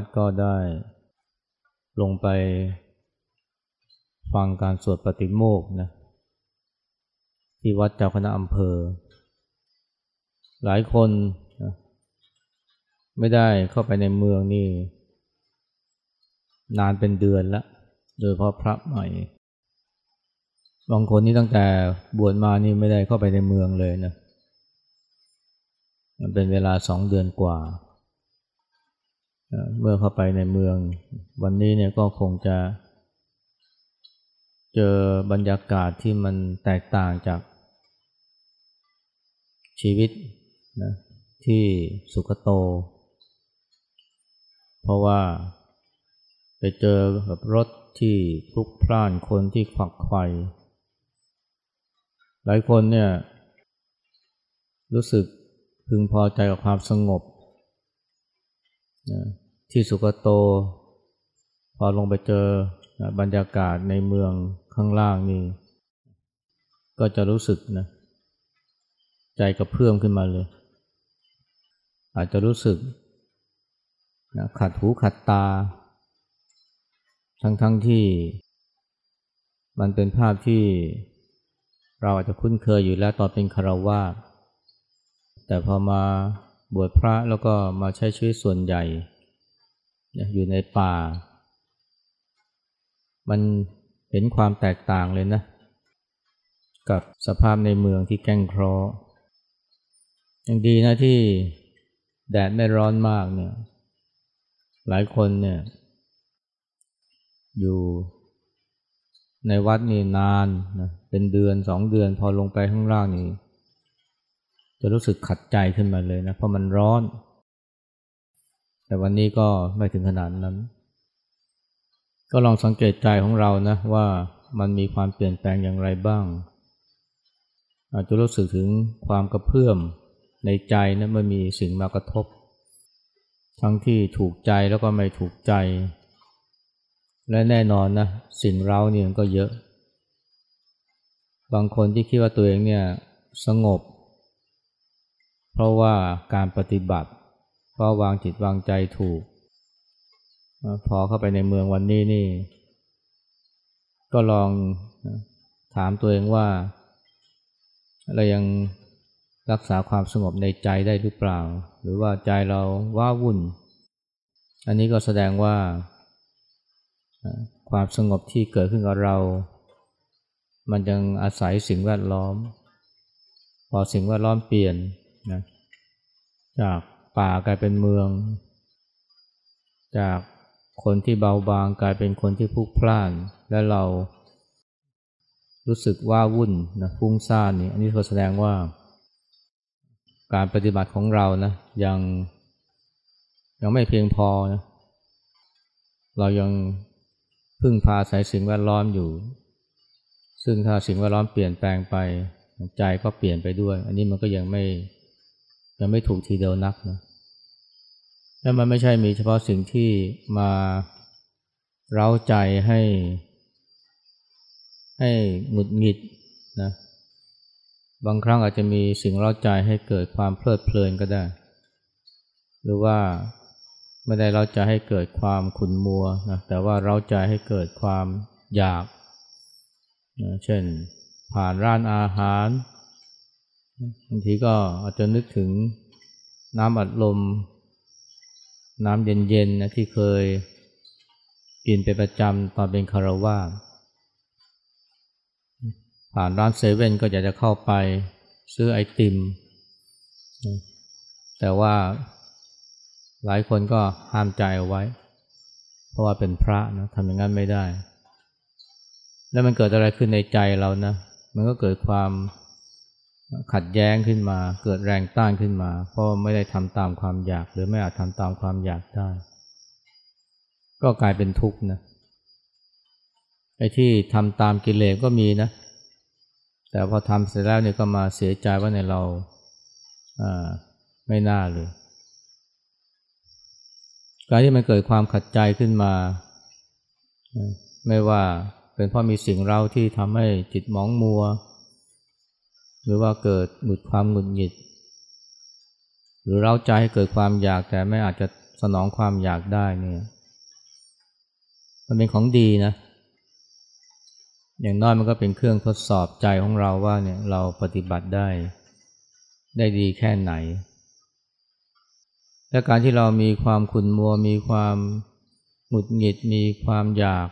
วัดก็ได้ลงไปฟังการสวดปฏิโมกข์นะที่วัดเจ้าคณะอำเภอ หลายคนนะไม่ได้เข้าไปในเมืองนี่ นานเป็นเดือนล้วโดยเพราะพระใหม่บางคนนี่ตั้งแต่บวชมานี่ไม่ได้เข้าไปในเมืองเลยนะมันเป็นเวลาสองเดือนกว่า เมื่อเข้าไปในเมือง วันนี้เนี่ยก็คงจะ เจอบรรยากาศที่มันแตกต่างจากชีวิตนะที่สุขโต เพราะว่าไปเจอแบบรถที่พลุกพล่านคนที่ขวักไขว่หลายคนเนี่ยรู้สึกพึงพอใจกับความสงบนะ ที่สุกโต พอลงไปเจอนะบรรยากาศในเมืองข้างล่างนี่ ก็จะรู้สึกนะ ใจกระเพื่อมขึ้นมาเลย อาจจะรู้สึกนะขัดหูขัดตา ทั้งๆทที่ มันเป็นภาพที่เราอาจจะคุ้นเคยอยู่แล้วตอนเป็นคารวาสแต่พอมาบวชพระแล้วก็มาใช้ชีวิตส่วนใหญ่ อยู่ในป่า มันเห็นความแตกต่างเลยนะ กับสภาพในเมืองที่แก้งเคราะห์ยังดีนะที่แดดไม่ร้อนมากเนี่ย หลายคนเนี่ย อยู่ในวัดนี่นานนะเป็นเดือนสองเดือนพอลงไปข้างล่างนี่จะรู้สึกขัดใจขึ้นมาเลยนะ เพราะมันร้อน แต่วันนี้ก็ไม่ถึงขนาดนั้น ก็ลองสังเกตใจของเรานะว่ามันมีความเปลี่ยนแปลงอย่างไรบ้าง อาจจะรู้สึกถึงความกระเพื่อมในใจนะเมื่อมีสิ่งมากระทบ ทั้งที่ถูกใจแล้วก็ไม่ถูกใจ และแน่นอนนะสิ่งเร้าเนี่ยก็เยอะ บางคนที่คิดว่าตัวเองเนี่ยสงบ เพราะว่าการปฏิบัติ เพราะวางจิตวางใจถูก พอเข้าไปในเมืองวันนี้นี่ ก็ลองถามตัวเองว่า เรายังรักษาความสงบในใจได้หรือเปล่า หรือว่าใจเราว้าวุ่น อันนี้ก็แสดงว่า ความสงบที่เกิดขึ้นกับเรา มันยังอาศัยสิ่งแวดล้อม พอสิ่งแวดล้อมเปลี่ยนนะจาก ป่ากลายเป็นเมือง จากคนที่เบาบางกลายเป็นคนที่พุกพล่าน และเรารู้สึกว่าวุ่นนะฟุ้งซ่านนี่อันนี้ก็แสดงว่า การปฏิบัติของเรานะยังยังไม่เพียงพอนะเรายังพึ่งพาสายสิ่งแวดล้อมอยู่ ซึ่งถ้าสิ่งแวดล้อมเปลี่ยนแปลงไปใจก็เปลี่ยนไปด้วย อันนี้มันก็ยังไม่ยังไม่ถูกทีเดียวนักนะ และมันไม่ใช่มีเฉพาะสิ่งที่มาเร้าใจให้ ให้หงุดหงิดนะบางครั้งอาจจะมีสิ่งเร้าใจให้เกิดความเพลิดเพลินก็ได้ หรือว่าไม่ได้เร้าใจให้เกิดความขุนมัวนะแต่ว่าเร้าใจให้เกิดความอยากนะเช่น ผ่านร้านอาหารบางทีก็อาจจะนึกถึงน้ำอัดลม น้ำเย็นๆนะที่เคยกินเป็นประจำตอนเป็นคารวาผ่านร้านเซเว่นก็อยากจะเข้าไปซื้อไอติม แต่ว่าหลายคนก็ห้ามใจเอาไว้ เพราะว่าเป็นพระนะทำอย่างนั้นไม่ได้ แล้วมันเกิดอะไรขึ้นในใจเรานะ มันก็เกิดความ ขัดแย้งขึ้นมา เกิดแรงต้านขึ้นมา เพราะไม่ได้ทำตามความอยาก หรือไม่อาจทำตามความอยากได้ ก็กลายเป็นทุกข์นะไอ้ที่ทำตามกิเลสก็มีนะ แต่พอทำเสร็จแล้วเนี่ยก็มาเสียใจว่าในเราไม่น่าเลยการที่มันเกิดความขัดใจขึ้นมา ไม่ว่าเป็นเพราะมีสิ่งเราที่ทำให้จิตมองมัว หรือว่าเกิดหงุดความหงุดหงิด หรือเราใจให้เกิดความอยากแต่ไม่อาจจะสนองความอยากได้เนี่ยมันเป็นของดีนะ อย่างน้อยมันก็เป็นเครื่องทดสอบใจของเราว่าเนี่ยเราปฏิบัติได้ ได้ดีแค่ไหน และการที่เรามีความขุ่นมัว มีความหงุดหงิด มีความอยาก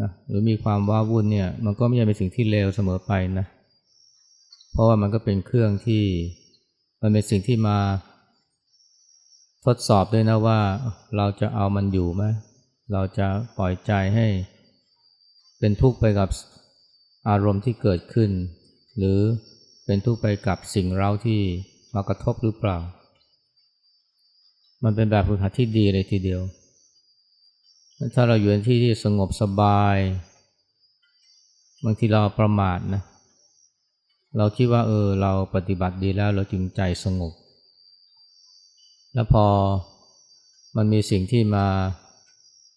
นะหรือมีความว้าวุ่นเนี่ย มันก็ไม่ใช่เป็นสิ่งที่เลวเสมอไปนะ เพราะว่ามันก็เป็นเครื่องที่มันเป็นสิ่งที่มาทดสอบด้วยนะว่าเราจะเอามันอยู่ไหมเราจะปล่อยใจให้เป็นทุกข์ไปกับอารมณ์ที่เกิดขึ้น หรือเป็นทุกข์ไปกับสิ่งเราที่มากระทบหรือเปล่า มันเป็นแบบฝึกหัดที่ดีเลยทีเดียว ถ้าเราอยู่ในที่ที่สงบสบาย บางทีเราประมาทนะเเราคิดว่าเออเราปฏิบัติดีแล้วเราจึงใจสงบ แล้วพอมันมีสิ่งที่มา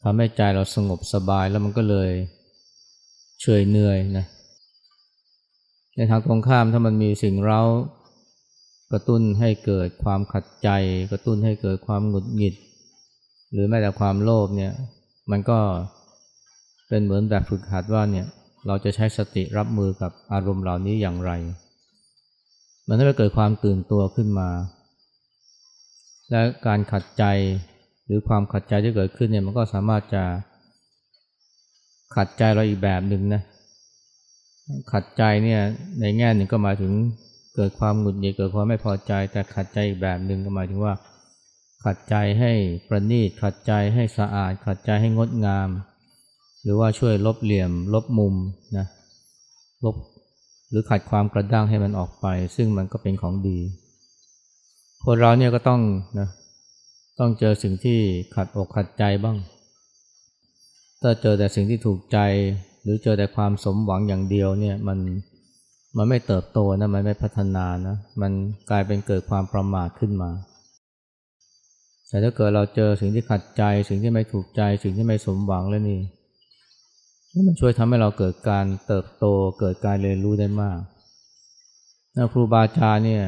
ทำให้ใจเราสงบสบายแล้วมันก็เลยเฉยเหนื่อยนะในทางตรงข้ามถ้ามันมีสิ่งเรากระตุ้นให้เกิดความขัดใจ กระตุ้นให้เกิดความหงุดหงิด หรือแม้แต่ความโลภเนี่ย มันก็เป็นเหมือนแบบฝึกหัดว่าเนี่ย เราจะใช้สติรับมือกับอารมณ์เหล่านี้อย่างไร มันทำให้เกิดความตื่นตัวขึ้นมา และการขัดใจหรือความขัดใจที่เกิดขึ้นเนี่ยมันก็สามารถจะขัดใจเราอีกแบบหนึ่งนะขัดใจเนี่ยในแง่หนึ่งก็หมายถึงเกิดความหงุดหงิดเกิดความไม่พอใจ แต่ขัดใจอีกแบบหนึ่งก็หมายถึงว่า ขัดใจให้ประณีตขัดใจให้สะอาด ขัดใจให้งดงาม หรือว่าช่วยลบเหลี่ยม ลบมุมนะลบหรือขัดความกระด้างให้มันออกไป ซึ่งมันก็เป็นของดีคนเราเนี่ยก็ต้องนะต้องเจอสิ่งที่ขัดอกขัดใจบ้าง ถ้าเจอแต่สิ่งที่ถูกใจ หรือเจอแต่ความสมหวังอย่างเดียวเนี่ยมันมันไม่เติบโตนะมันไม่พัฒนานะมันกลายเป็นเกิดความประมาทขึ้นมา แต่ถ้าเกิดเราเจอสิ่งที่ขัดใจ สิ่งที่ไม่ถูกใจ สิ่งที่ไม่สมหวังแล้วนี่ มันช่วยทำให้เราเกิดการเติบโตเกิดการเรียนรู้ได้มากนะครูบาอาจารย์เนี่ย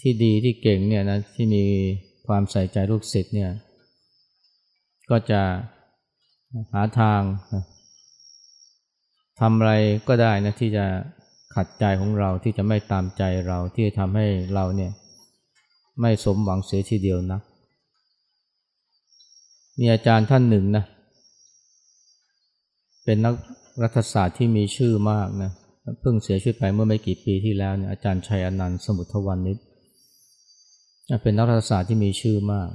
ที่ดีที่เก่งเนี่ยนะที่มีความใส่ใจลูกศิษย์เนี่ยก็จะหาทางทำอะไรก็ได้นะที่จะขัดใจของเราที่จะไม่ตามใจเราที่จะทำให้เราเนี่ยไม่สมหวังเสียทีเดียวนะมีอาจารย์ท่านหนึ่งนะ เป็นนักรัฐศาสตร์ที่มีชื่อมากนะเพิ่งเสียชีวิตไปเมื่อไม่กี่ปีที่แล้วเนี่ยอาจารย์ชัยอนันต์สมุทรวันนิชเป็นนักรัฐศาสตร์ที่มีชื่อมาก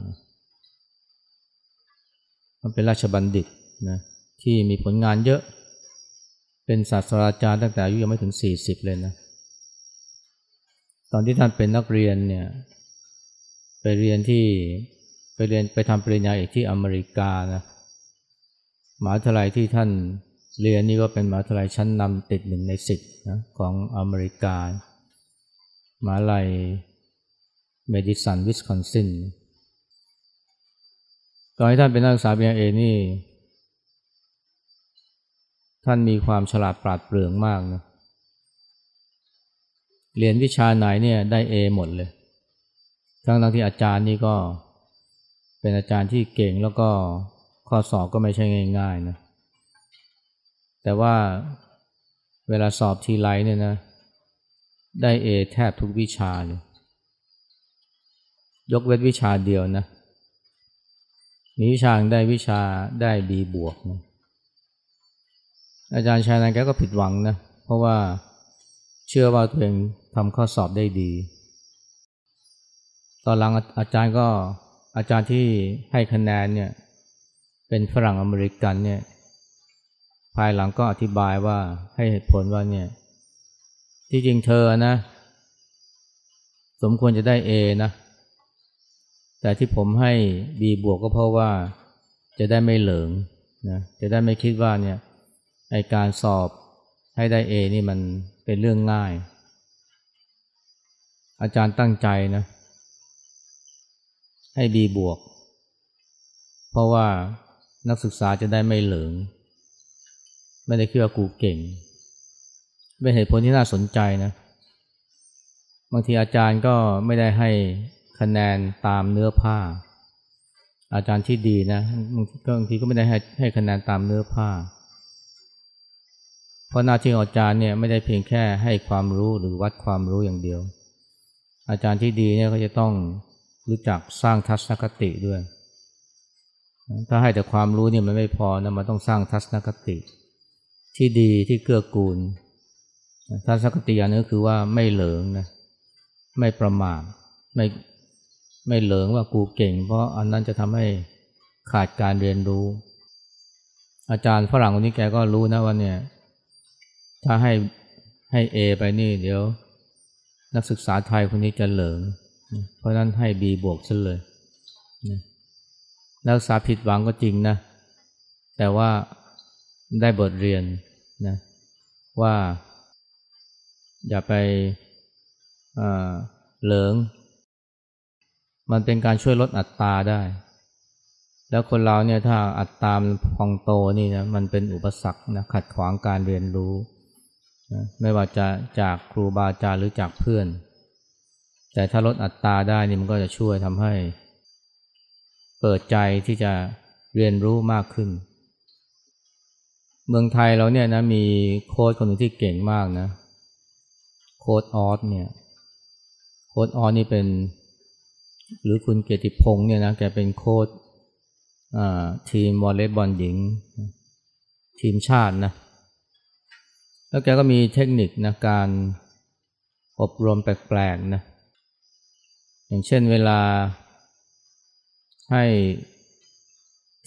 มันเป็นราชบัณฑิตนะที่มีผลงานเยอะ เป็นศาสตราจารย์ตั้งแต่อายุยังไม่ถึงสี่สิบเลยนะ ตอนที่ท่านเป็นนักเรียนเนี่ยไปเรียนที่ไปเรียนไปทำปริญญาเอกที่อเมริกานะมหาวิทยาลัยที่ท่าน เรียนนี่ก็เป็นมหาวิทยาลัยชั้นนำติดหนึ่งในสิบนะของอเมริกามหาลัยเมดิสันวิสคอนซินตอนที่ท่านเป็นนักศึกษาปริญญาเอกนี่ ท่านมีความฉลาดปราดเปรื่องมากนะเรียนวิชาไหนเนี่ยได้ A หมดเลย ทั้งทั้งที่อาจารย์นี่ก็เป็นอาจารย์ที่เก่งแล้วก็ข้อสอบก็ไม่ใช่ง่ายๆนะ แต่ว่าเวลาสอบทีไรเนี่ยนะ ได้เอแทบทุกวิชาเลย ยกเว้นวิชาเดียวนะ มีวิชาได้วิชาได้บีบวกนะอาจารย์ชายนันแกก็ผิดหวังนะ เพราะว่าเชื่อว่าตัวเองทำข้อสอบได้ดี ตอนหลังอาจารย์ก็อาจารย์ที่ให้คะแนนเนี่ย เป็นฝรั่งอเมริกันเนี่ย ภายหลังก็อธิบายว่าให้เหตุผลว่าเนี่ยที่จริงเธอนะ สมควรจะได้เอนะ แต่ที่ผมให้ B บวกก็เพราะว่าจะได้ไม่เหลิงนะจะได้ไม่คิดว่าเนี่ยไอการสอบให้ได้ A นี่มันเป็นเรื่องง่าย อาจารย์ตั้งใจนะ ให้ B บวก เพราะว่านักศึกษาจะได้ไม่เหลิง ไม่ได้คิดว่ากูเก่ง เป็นเหตุผลที่น่าสนใจนะ บางทีอาจารย์ก็ไม่ได้ให้คะแนนตามเนื้อผ้า อาจารย์ที่ดีนะบางทีก็ไม่ได้ให้ให้คะแนนตามเนื้อผ้า เพราะหน้าที่ของอาจารย์เนี่ยไม่ได้เพียงแค่ให้ความรู้หรือวัดความรู้อย่างเดียว อาจารย์ที่ดีเนี่ยก็จะต้องรู้จักสร้างทัศนคติด้วย ถ้าให้แต่ความรู้เนี่ยมันไม่พอนะมันต้องสร้างทัศนคติ ที่ดีที่เกื้อกูลทัศนคติอันนี้คือว่าไม่เหลิงนะไม่ประมาทไม่ไม่เหลิงว่ากูเก่ง เพราะอันนั้นจะทำให้ขาดการเรียนรู้ อาจารย์ฝรั่งคนนี้แกก็รู้นะว่าเนี่ย ถ้าให้ให้เอไปนี่เดี๋ยว นักศึกษาไทยคนนี้จะเหลิง เพราะนั้นให้บีบวกซะเลยนักศึกษาผิดหวังก็จริงนะ แต่ว่า ได้บทเรียนนะว่าอย่าไปเหลิง มันเป็นการช่วยลดอัตราได้ แล้วคนเราเนี่ยถ้าอัตรามพองโตนี่นะมันเป็นอุปสรรคนะขัดขวางการเรียนรู้นะไม่ว่าจะจากครูบาอาจารย์หรือจากเพื่อน แต่ถ้าลดอัตราได้นี่มันก็จะช่วยทำให้ เปิดใจที่จะเรียนรู้มากขึ้น เมืองไทยเราเนี่ยนะมีโค้ชคนหนึ่งที่เก่งมากนะ โค้ดออสเนี่ยโค้ดออสนี่เป็น หรือคุณเกียรติพงษ์เนี่ยนะแกเป็นโค้ดทีมวอลเลย์บอลหญิง ทีมชาตินะ แล้วแกก็มีเทคนิคนะการอบรมแปลกๆนะ อย่างเช่นเวลาให้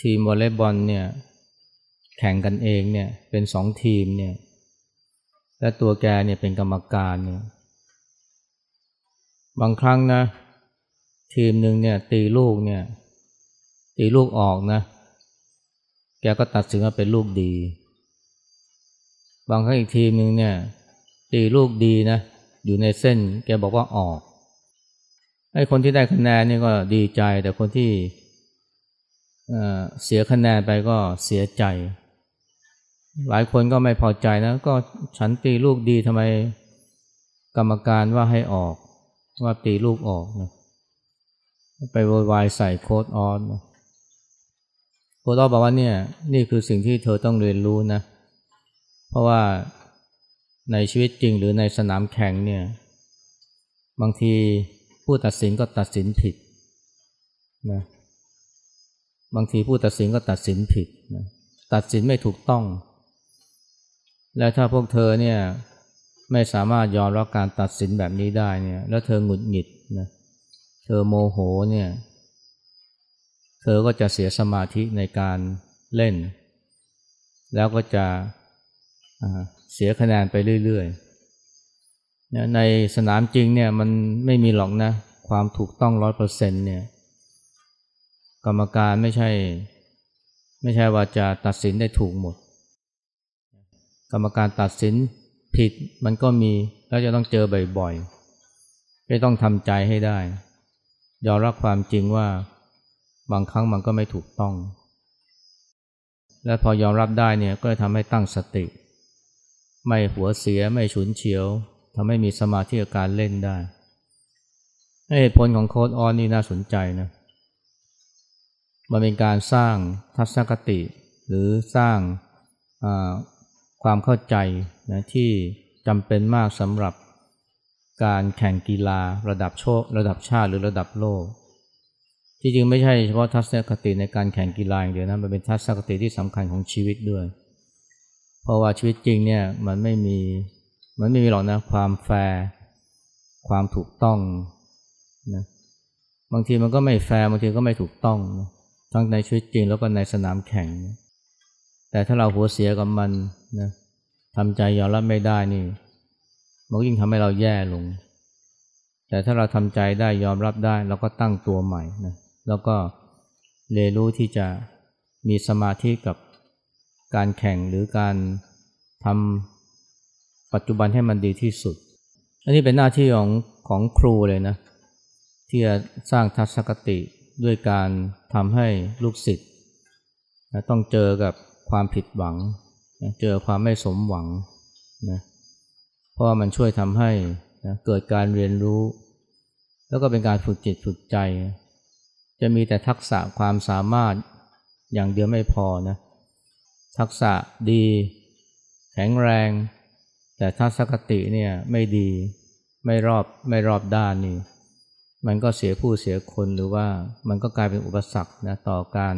ทีมวอลเลย์บอลเนี่ย แข่งกันเองเนี่ยเป็นสองทีมเนี่ยและตัวแกเนี่ยเป็นกรรมการเนี่ยบางครั้งนะ ทีมหนึ่งเนี่ยตีลูกเนี่ยตีลูกออกนะ แกก็ตัดสินว่าเป็นลูกดี บางครั้งอีกทีมหนึ่งเนี่ยตีลูกดีนะ อยู่ในเส้น แกบอกว่าออกไอ้คนที่ได้คะแนนนี่ก็ดีใจ แต่คนที่เสียคะแนนไปก็เสียใจ หลายคนก็ไม่พอใจนะ ก็ฉันตีลูกดีทำไมกรรมการว่าให้ออก ว่าตีลูกออกนะไปโวยวายใส่โค้ดออนนะโค้ดออนบอกว่าเนี่ยนี่คือสิ่งที่เธอต้องเรียนรู้นะ เพราะว่าในชีวิตจริงหรือในสนามแข่งเนี่ย บางทีผู้ตัดสินก็ตัดสินผิดนะบางทีผู้ตัดสินก็ตัดสินผิดนะตัดสินไม่ถูกต้อง และถ้าพวกเธอเนี่ยไม่สามารถยอมรับการตัดสินแบบนี้ได้เนี่ยแล้วเธอหงุดหงิดนะเธอโมโหเนี่ยเธอก็จะเสียสมาธิในการเล่น แล้วก็จะเสียคะแนนไปเรื่อยๆ ในสนามจริงเนี่ยมันไม่มีหรอกนะ ความถูกต้องร้อยเปอร์เซ็นต์เนี่ยกรรมการไม่ใช่ ไม่ใช่ว่าจะตัดสินได้ถูกหมด กรรมการตัดสินผิดมันก็มีแล้วจะต้องเจอบ่อยๆไม่ต้องทำใจให้ได้ ยอมรับความจริงว่าบางครั้งมันก็ไม่ถูกต้อง และพอยอมรับได้เนี่ยก็จะทำให้ตั้งสติ ไม่หัวเสียไม่ฉุนเฉียวทำให้มีสมาธิกับการเล่นได้เหตุผลของโค้ดออนนี่น่าสนใจนะมันเป็นการสร้างทัศนคติ หรือสร้าง ความเข้าใจนะที่จำเป็นมากสำหรับการแข่งกีฬาระดับโชคระดับชาติหรือระดับโลกที่จริงไม่ใช่เฉพาะทัศนคติในการแข่งกีฬาอย่างเดียวนะมันเป็นทัศนคติที่สำคัญของชีวิตด้วย เพราะว่าชีวิตจริงเนี่ยมันไม่มีมันไม่มีหรอกนะความแฟร์ความถูกต้องนะบางทีมันก็ไม่แฟร์บางทีก็ไม่ถูกต้องนะทั้งในชีวิตจริงแล้วก็ในสนามแข่งนะ แต่ถ้าเราหัวเสียกับมันนะทำใจยอมรับไม่ได้นี่ มันยิ่งทำให้เราแย่ลง แต่ถ้าเราทำใจได้ยอมรับได้เราก็ตั้งตัวใหม่นะแล้วก็เรียนรู้ที่จะมีสมาธิกับการแข่งหรือการทำปัจจุบันให้มันดีที่สุด อันนี้เป็นหน้าที่ของของครูเลยนะ ที่จะสร้างทัศนคติด้วยการทำให้ลูกศิษย์ต้องเจอกับ ความผิดหวัง เจอความไม่สมหวังนะเพราะมันช่วยทำให้นะเกิดการเรียนรู้ แล้วก็เป็นการฝึกจิตฝึกใจ จะมีแต่ทักษะความสามารถอย่างเดียวไม่พอนะทักษะดี แข็งแรง แต่ทัศนคติเนี่ยไม่ดีไม่รอบไม่รอบด้านนี่มันก็เสียผู้เสียคนหรือว่ามันก็กลายเป็นอุปสรรคนะต่อการ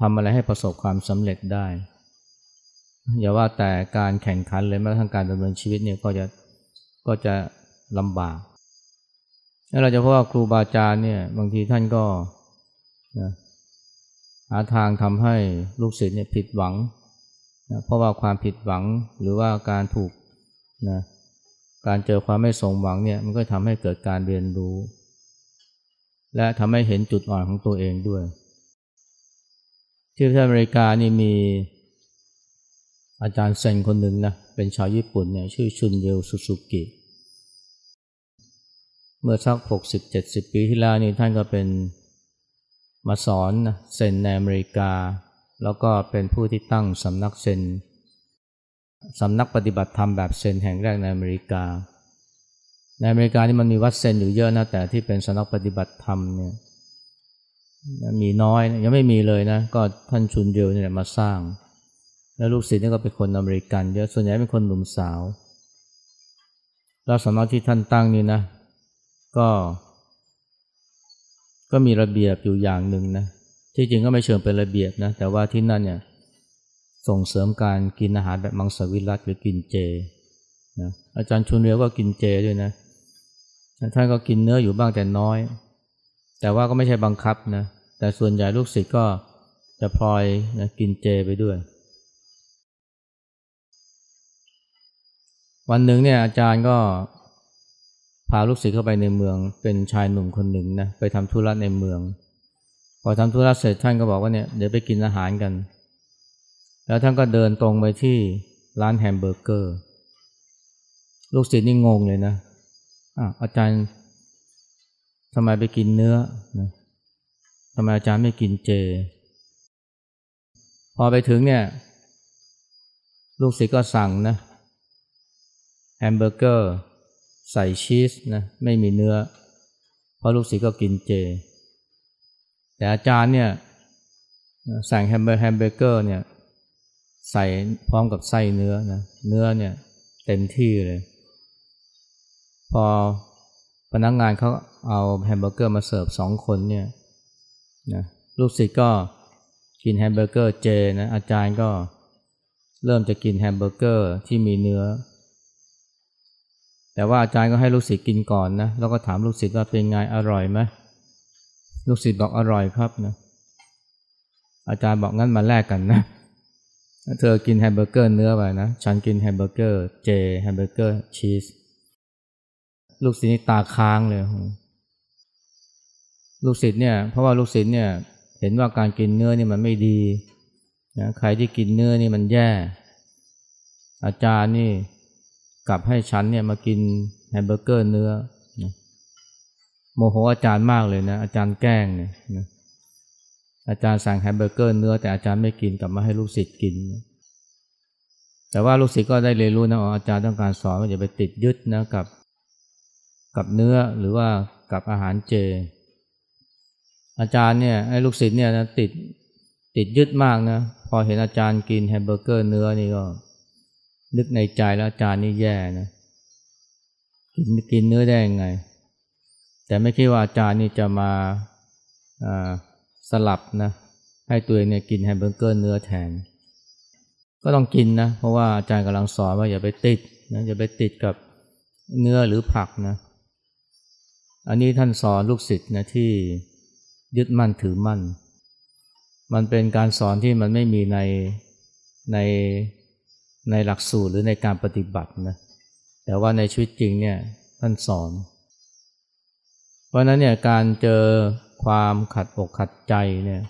ทำอะไรให้ประสบความสำเร็จได้ อย่าว่าแต่การแข่งขันเลยแม้กระทั่งการดำเนินชีวิตเนี่ยก็จะก็จะลำบาก แล้วเราจะพบว่าครูบาอาจารย์เนี่ยบางทีท่านก็นะหาทางทำให้ลูกศิษย์เนี่ยผิดหวังนะเพราะว่าความผิดหวังหรือว่าการถูกนะการเจอความไม่สมหวังเนี่ยมันก็ทำให้เกิดการเรียนรู้ และทำให้เห็นจุดอ่อนของตัวเองด้วย ที่ประเทศอเมริกานี่มีอาจารย์เซนคนหนึ่งนะเป็นชาวญี่ปุ่นเนี่ยชื่อชุนเยวสุสุกิ เมื่อสักหกสิบเจ็ดสิบปีที่แล้วนี่ท่านก็เป็นมาสอนนะเซนในอเมริกา แล้วก็เป็นผู้ที่ตั้งสำนักเซนสำนักปฏิบัติธรรมแบบเซนแห่งแรกในอเมริกา ในอเมริกานี่มันมีวัดเซนอยู่เยอะนะแต่ที่เป็นสำนักปฏิบัติธรรมเนี่ย มีน้อยยังไม่มีเลยนะ ก็ท่านชุนเดียวเนี่ยมาสร้าง แล้วลูกศิษย์นี่ก็เป็นคนอเมริกันเยอะส่วนใหญ่เป็นคนหนุ่มสาว แล้วสำนักที่ท่านตั้งนี่นะ ก็ ก็มีระเบียบอยู่อย่างหนึ่งนะที่จริงก็ไม่เชิงเป็นระเบียบนะแต่ว่าที่นั่นเนี่ยส่งเสริมการกินอาหารแบบมังสวิรัตหรือกินเจนะอาจารย์ชุนเรียวก็กินเจด้วยนะท่านก็กินเนื้ออยู่บ้างแต่น้อย แต่ว่าก็ไม่ใช่บังคับนะ แต่ส่วนใหญ่ลูกศิษย์ก็จะพลอยนะกินเจไปด้วย วันหนึ่งเนี่ยอาจารย์ก็พาลูกศิษย์เข้าไปในเมือง เป็นชายหนุ่มคนหนึ่งนะไปทำธุระในเมือง พอทำธุระเสร็จท่านก็บอกว่าเนี่ยเดี๋ยวไปกินอาหารกัน แล้วท่านก็เดินตรงไปที่ร้านแฮมเบอร์เกอร์ ลูกศิษย์นี่งงเลยนะอะอาจารย์ทำไมไปกินเนื้อนะทำไมอาจารย์ไม่กินเจ พอไปถึงเนี่ย ลูกศิษย์ก็สั่งนะแฮมเบอร์เกอร์ใส่ชีสนะไม่มีเนื้อ เพราะลูกศิษย์ก็กินเจ แต่อาจารย์เนี่ยสั่งแฮมเบอร์แฮมเบอร์เกอร์เนี่ยใส่พร้อมกับไส้เนื้อนะเนื้อเนี่ยเต็มที่เลย พอพนักงานเขาเอาแฮมเบอร์เกอร์มาเสิร์ฟสองคนเนี่ย นะลูกศิษย์ก็กินแฮมเบอร์เกอร์เจนะอาจารย์ก็เริ่มจะกินแฮมเบอร์เกอร์ที่มีเนื้อ แต่ว่าอาจารย์ก็ให้ลูกศิษย์กินก่อนนะแล้วก็ถามลูกศิษย์ว่าเป็นไงอร่อยไหมลูกศิษย์บอกอร่อยครับนะอาจารย์บอกงั้นมาแลกกันนะเธอกินแฮมเบอร์เกอร์เนื้อไปนะฉันกินแฮมเบอร์เกอร์เจแฮมเบอร์เกอร์ชีสลูกศิษย์ตาค้างเลย ลูกศิษย์เนี่ยเพราะว่าลูกศิษย์เนี่ยเห็นว่าการกินเนื้อนี่มันไม่ดีนะใครที่กินเนื้อนี่มันแย่ อาจารย์นี่กลับให้ฉันเนี่ยมากินแฮมเบอร์เกอร์เนื้อนะโมโหอาจารย์มากเลยนะอาจารย์แกล้งเนี่ยนะอาจารย์สั่งแฮมเบอร์เกอร์เนื้อแต่อาจารย์ไม่กินกลับมาให้ลูกศิษย์กิน แต่ว่าลูกศิษย์ก็ได้เรียนรู้นะอาจารย์ต้องการสอนว่าอย่าไปติดยึดนะกับกับเนื้อหรือว่ากับอาหารเจ อาจารย์เนี่ยให้ลูกศิษย์เนี่ยนะติดติดยึดมากนะ พอเห็นอาจารย์กินแฮมเบอร์เกอร์เนื้อนี่ก็ นึกในใจแล้วอาจารย์นี่แย่นะกินกินเนื้อได้ยังไง แต่ไม่คิดว่าอาจารย์นี่จะมาสลับนะ ให้ตัวเองเนี่ยกินแฮมเบอร์เกอร์เนื้อแทน ก็ต้องกินนะ เพราะว่าอาจารย์กำลังสอนว่าอย่าไปติดนะอย่าไปติดกับเนื้อหรือผักนะ อันนี้ท่านสอนลูกศิษย์นะที่ ยึดมั่นถือมั่น มันเป็นการสอนที่มันไม่มีในในในหลักสูตรหรือในการปฏิบัตินะแต่ว่าในชีวิตจริงเนี่ยท่านสอน เพราะนั้นเนี่ยการเจอความขัดอกขัดใจเนี่ย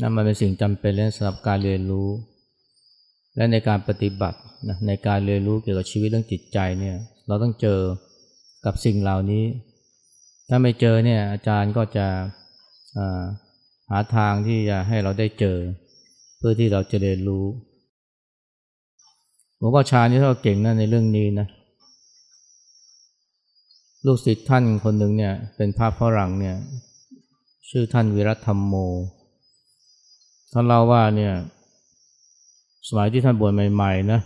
นั่นมันเป็นสิ่งจำเป็นสำหรับการเรียนรู้ และในการปฏิบัตินะในการเรียนรู้เกี่ยวกับชีวิตเรื่องจิตใจเนี่ยเราต้องเจอกับสิ่งเหล่านี้ ถ้าไม่เจอเนี่ยอาจารย์ก็จะ หาทางที่จะให้เราได้เจอ เพื่อที่เราจะเรียนรู้หลวงพ่อชานี่เขาเก่งนะในเรื่องนี้นะลูกศิษย์ท่านคนหนึ่งเนี่ยเป็นพระฝรั่งเนี่ยชื่อท่านวิรัตธรรมโมท่านเล่าว่าเนี่ยสมัยที่ท่านบวชใหม่ๆนะ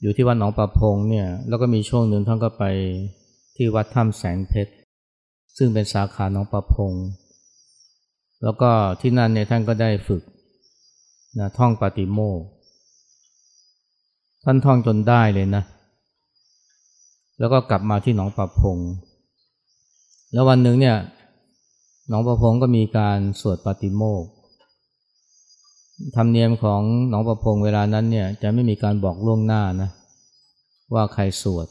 อยู่ที่วัดหนองประพงเนี่ยแล้วก็มีช่วงหนึ่งท่านก็ไปที่วัดถ้ำแสงเพชร ซึ่งเป็นสาขาหนองประพง แล้วก็ที่นั่นเนี่ยท่านก็ได้ฝึกนะท่องปฏิโมกท่านท่องจนได้เลยนะ แล้วก็กลับมาที่หนองประพง แล้ววันหนึ่งเนี่ยหนองประพงก็มีการสวดปฏิโมกธรรมเนียมของหนองประพงเวลานั้นเนี่ยจะไม่มีการบอกล่วงหน้านะว่าใครสวด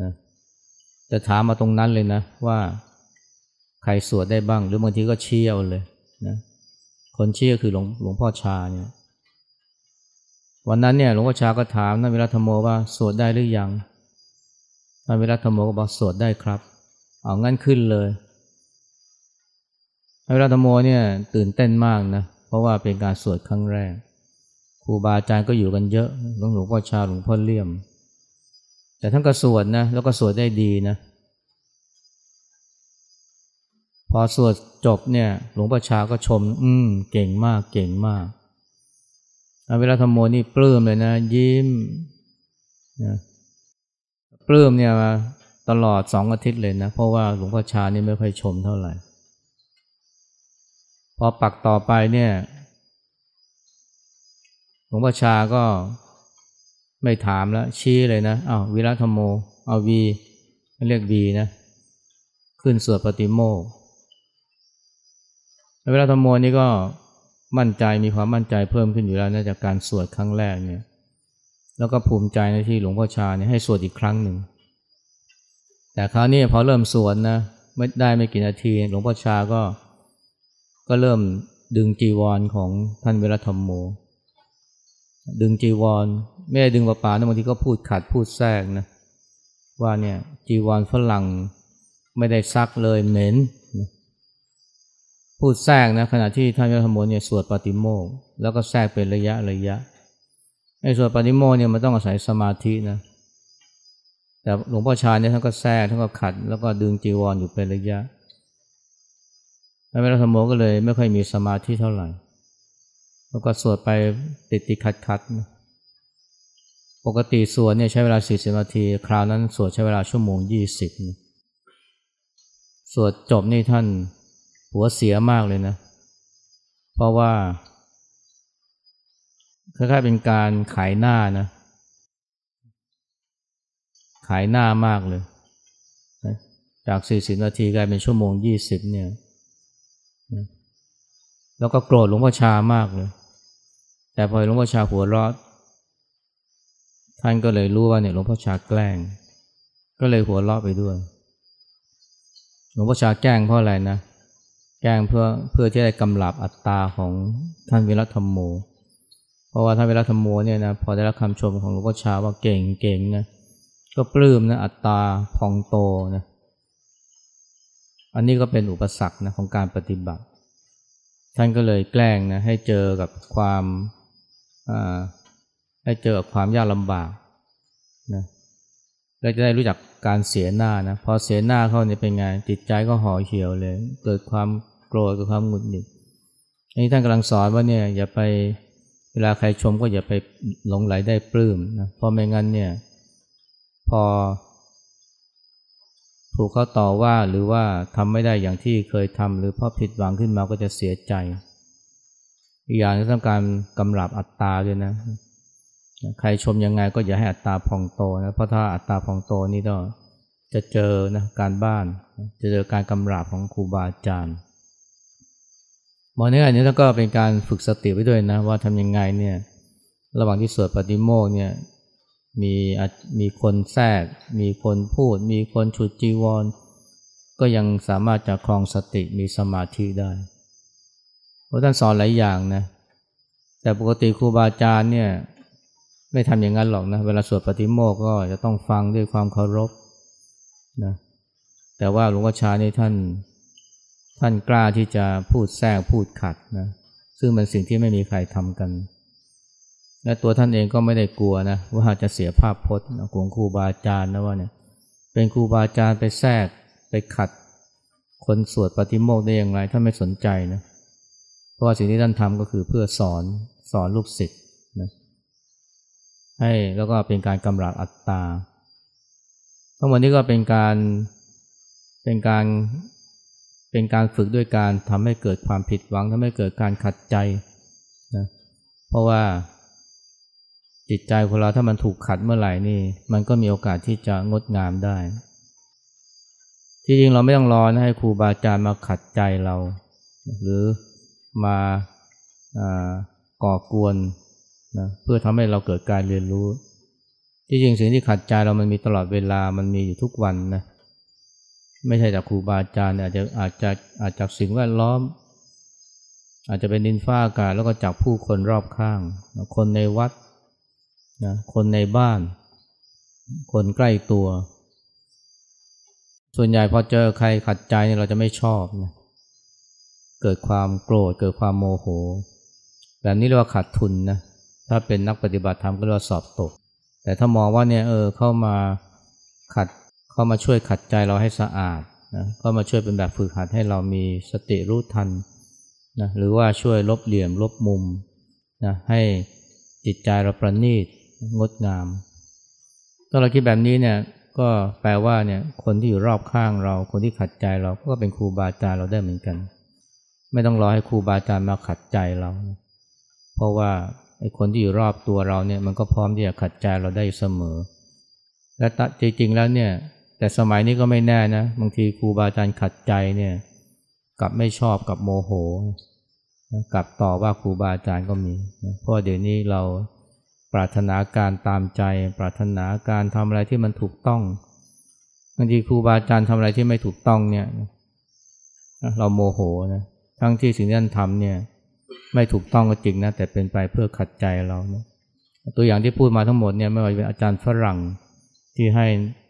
นะ จะถามมาตรงนั้นเลยนะ ว่าใครสวดได้บ้าง หรือบางทีก็เชี่ยวเลยนะคนเชี่ยวคือหลวงหลวงพ่อชาเนี่ยวันนั้นเนี่ยหลวงพ่อชาก็ถามท่านวิรัธรรมโมว่าสวดได้หรือยังท่านวิรัธรรมโมก็บอกสวดได้ครับ เอางั้นขึ้นเลยท่านวิรัธรรมโมเนี่ยตื่นเต้นมากนะเพราะว่าเป็นการสวดครั้งแรกครูบาอาจารย์ก็อยู่กันเยอะหลวงหลวงพ่อชาหลวงพ่อเลี่ยม แต่ท่านก็สวดนะแล้วก็สวดได้ดีนะพอสวดจบเนี่ย หลวงพ่อชาก็ชม อืมเก่งมากเก่งมากเวลาธรรมโมนี่ปลื้มเลยนะ ยิ้มนะปลื้มเนี่ยมาตลอดสองอาทิตย์เลยนะ เพราะว่าหลวงพ่อชานี่ไม่ค่อยชมเท่าไหร่ พอปักต่อไปเนี่ย หลวงพ่อชาก็ ไม่ถามแล้ว ชี้เลยนะอา้าววิรัตโมเอาวีเรียกวีนะ ขึ้นสวดปฏิโมกวิรัตโมนี่ก็มั่นใจมีความมั่นใจเพิ่มขึ้นอยู่แล้วนะจากการสวดครั้งแรกเนี่ย แล้วก็ภูมิใจในที่หลวงพ่อชาเนี่ยให้สวดอีกครั้งหนึ่ง แต่คราวนี้พอเริ่มสวดนะไม่ได้ไม่กี่นาที หลวงพ่อชาก็ก็เริ่มดึงจีวรของท่านเวรธรรมโม ดึงจีวร ไม่ได้ดึงป่าป่านะบางทีก็พูดขัดพูดแทรกนะว่าเนี่ยจีวรฝรั่งไม่ได้ซักเลยเหม็นพูดแทรกนะขณะที่ท่านเวรธรรมโมเนี่ยสวดปฏิโมกแล้วก็แทรกเป็นระยะระยะไอ้สวดปฏิโมกเนี่ยมันต้องอาศัยสมาธินะแต่หลวงพ่อชาเนี่ยท่านก็แทรกท่านก็ขัด แล้วก็ดึงจีวรออยู่เป็นระยะแล้วธรรมโมก็เลยไม่ค่อยมีสมาธิเท่าไหร่ แล้วก็สวดไปติดติดขัดขัดนะ ปกติสวดเนี่ยใช้เวลาสี่สิบนาที คราวนั้นสวดใช้เวลาชั่วโมงยี่สิบสวดจบนี่ท่านหัวเสียมากเลยนะ เพราะว่าคล้ายๆเป็นการขายหน้านะ ขายหน้ามากเลย จากสี่สิบนาทีกลายเป็นชั่วโมงยี่สิบเนี่ย แล้วก็โกรธหลวงพ่อชามากเลย แต่พอหลวงพ่อชาหัวรอด ท่านก็เลยรู้ว่าเนี่ยหลวงพ่อชาแกล้ง ก็เลยหัวเราะไปด้วย หลวงพ่อชาแกล้งเพราะอะไรนะ แกล้งเพื่อเพื่อที่จะกำลับอัตตาของท่านวิรัตธรรมโม เพราะว่าท่านวิรัตธรรมโมเนี่ยนะพอได้รับคำชมของหลวงพ่อชาว่าเก่งเก่งนะก็ปลื้มนะอัตตาพองโตนะอันนี้ก็เป็นอุปสรรคนะของการปฏิบัติ ท่านก็เลยแกล้งนะให้เจอกับความ ให้เจอความยากลำบากนะแล้วจะได้รู้จักการเสียหน้านะพอเสียหน้าเขาเนี่ยเป็นไงจิตใจก็ห่อเหี่ยวเลย เกิดความโกรธเกิดความหงุดหงิดอันนี้ท่านกำลังสอนว่าเนี่ยอย่าไปเวลาใครชมก็อย่าไปหลงไหลได้ปลื้มนะเพราะไม่งั้นเนี่ยพอ ถูกเขาต่อว่าหรือว่าทำไม่ได้อย่างที่เคยทำหรือพอผิดหวังขึ้นมาก็จะเสียใจอีกอย่างก็ต้องการกำลับอัตตาด้วยนะ ใครชมยังไงก็อย่าให้อัตตาพองโตนะเพราะถ้าอัตตาพองโตนี่ต้องจะเจอนะการบ้าน จะเจอการกำลับของครูบาอาจารย์มอนี้อันนี้แล้วก็เป็นการฝึกสติไว้ด้วยนะว่าทำยังไงเนี่ยระหว่างที่สวดปฏิโมกเนี่ยมีมีคนแทรก มีคนพูด มีคนฉุดจีวร ก็ยังสามารถจะครองสติมีสมาธิได้เพราะท่านสอนหลายอย่างนะแต่ปกติครูบาอาจารย์เนี่ย ไม่ทำอย่างนั้นหรอกนะ เวลาสวดปฏิโมกก็จะต้องฟังด้วยความเคารพนะแต่ว่าหลวงพ่อชานี่ท่าน ท่านกล้าที่จะพูดแทรกพูดขัดนะซึ่งเป็นสิ่งที่ไม่มีใครทำกัน และตัวท่านเองก็ไม่ได้กลัวนะว่าจะเสียภาพพจน์ของครูบาอาจารย์นะว่าเนี่ยเป็นครูบาอาจารย์ไปแทรกไปขัด คนสวดปฏิโมกข์ได้อย่างไรท่านไม่สนใจนะเพราะว่าสิ่งที่ท่านทำก็คือเพื่อสอนสอนลูกศิษย์ ให้แล้วก็เป็นการกำลังอัตตา ทั้งหมดนี้ก็เป็นการเป็นการเป็นการฝึกด้วยการทำให้เกิดความผิดหวังทำให้เกิดการขัดใจนะเพราะว่าจิตใจของเราถ้ามันถูกขัดเมื่อไหร่นี่ มันก็มีโอกาสที่จะงดงามได้ ที่จริงเราไม่ต้องรอนะให้ครูบาอาจารย์มาขัดใจเรา หรือมาก่อกวน นะเพื่อทำให้เราเกิดการเรียนรู้ ที่จริงสิ่งที่ขัดใจเรามันมีตลอดเวลามันมีอยู่ทุกวันนะไม่ใช่จากครูบาอาจารย์อาจจะอาจจะอาจจากสิ่งแวดล้อม อาจจะเป็นดินฟ้าอากาศแล้วก็จากผู้คนรอบข้าง คนในวัดนะคนในบ้าน คนใกล้ตัว ส่วนใหญ่พอเจอใครขัดใจเนี่ยเราจะไม่ชอบนะเกิดความโกรธเกิดความโมโห แบบนี้เรียกว่าขาดทุนนะ ถ้าเป็นนักปฏิบัติธรรมก็เรียกว่าสอบตก แต่ถ้ามองว่าเนี่ยเออเข้ามาขัดเข้ามาช่วยขัดใจเราให้สะอาดนะเข้ามาช่วยเป็นแบบฝึกหัดให้เรามีสติรู้ทันนะหรือว่าช่วยลบเหลี่ยมลบมุมนะให้จิตใจเราประณีตงดงามถ้าเราคิดแบบนี้เนี่ยก็แปลว่าเนี่ยคนที่อยู่รอบข้างเราคนที่ขัดใจเราก็เป็นครูบาอาจารย์เราได้เหมือนกัน ไม่ต้องรอให้ครูบาอาจารย์มาขัดใจเรา เพราะว่า ไอ้คนที่อยู่รอบตัวเราเนี่ยมันก็พร้อมที่จะขัดใจเราได้เสมอ และจริงๆแล้วเนี่ย แต่สมัยนี้ก็ไม่แน่นะบางทีครูบาอาจารย์ขัดใจเนี่ยกลับไม่ชอบกับโมโหกลับต่อว่าครูบาอาจารย์ก็มีเพราะเดี๋ยวนี้เราปรารถนาการตามใจ ปรารถนาการทำอะไรที่มันถูกต้องบางทีครูบาอาจารย์ทำอะไรที่ไม่ถูกต้องเนี่ยเราโมโหนะทั้งที่สิ่งที่ท่านทำเนี่ย ไม่ถูกต้องก็จริงนะแต่เป็นไปเพื่อขัดใจเรานะตัวอย่างที่พูดมาทั้งหมดเนี่ยไม่ว่าจะเป็นอาจารย์ฝรั่งที่ให้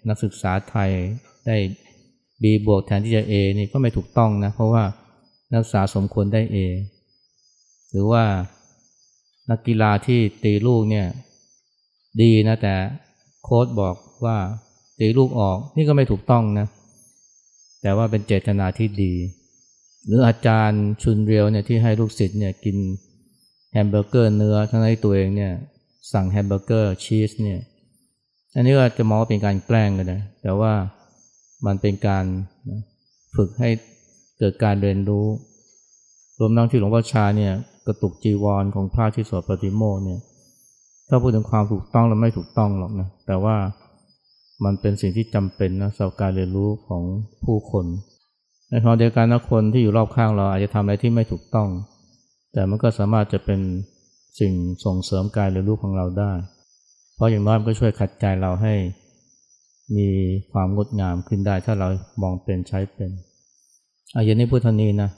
นักศึกษาไทยได้ B บวกแทนที่จะ A นี่ก็ไม่ถูกต้องนะ เพราะว่านักศึกษาสมควรได้ A หรือว่านักกีฬาที่ตีลูกเนี่ยดีนะแต่โค้ชบอกว่าตีลูกออกนี่ก็ไม่ถูกต้องนะ แต่ว่าเป็นเจตนาที่ดี หรืออาจารย์ชุนเรียวเนี่ยที่ให้ลูกศิษย์เนี่ยกินแฮมเบอร์เกอร์เนื้อทั้งที่ตัวเองเนี่ยสั่งแฮมเบอร์เกอร์ชีสเนี่ยอันนี้ก็จะมองว่าเป็นการแกล้งกันนะแต่ว่ามันเป็นการฝึกให้เกิดการเรียนรู้ รวมทั้งที่หลวงพ่อชาเนี่ยกระตุกจีวรของพระที่สวดปฏิโมกเนี่ยถ้าพูดถึงความถูกต้องแล้วไม่ถูกต้องหรอกนะแต่ว่ามันเป็นสิ่งที่จำเป็นนะสำหรับการเรียนรู้ของผู้คน ในขณะเดียวกันนะคนที่อยู่รอบข้างเราอาจจะทำอะไรที่ไม่ถูกต้อง แต่มันก็สามารถจะเป็นสิ่งส่งเสริมการเรียนรู้ของเราได้ เพราะอย่างน้อยมันก็ช่วยขัดใจเราให้มีความงดงามขึ้นได้ถ้าเรามองเป็นใช้เป็นอาเย่างนี้พูดท่านี้นะ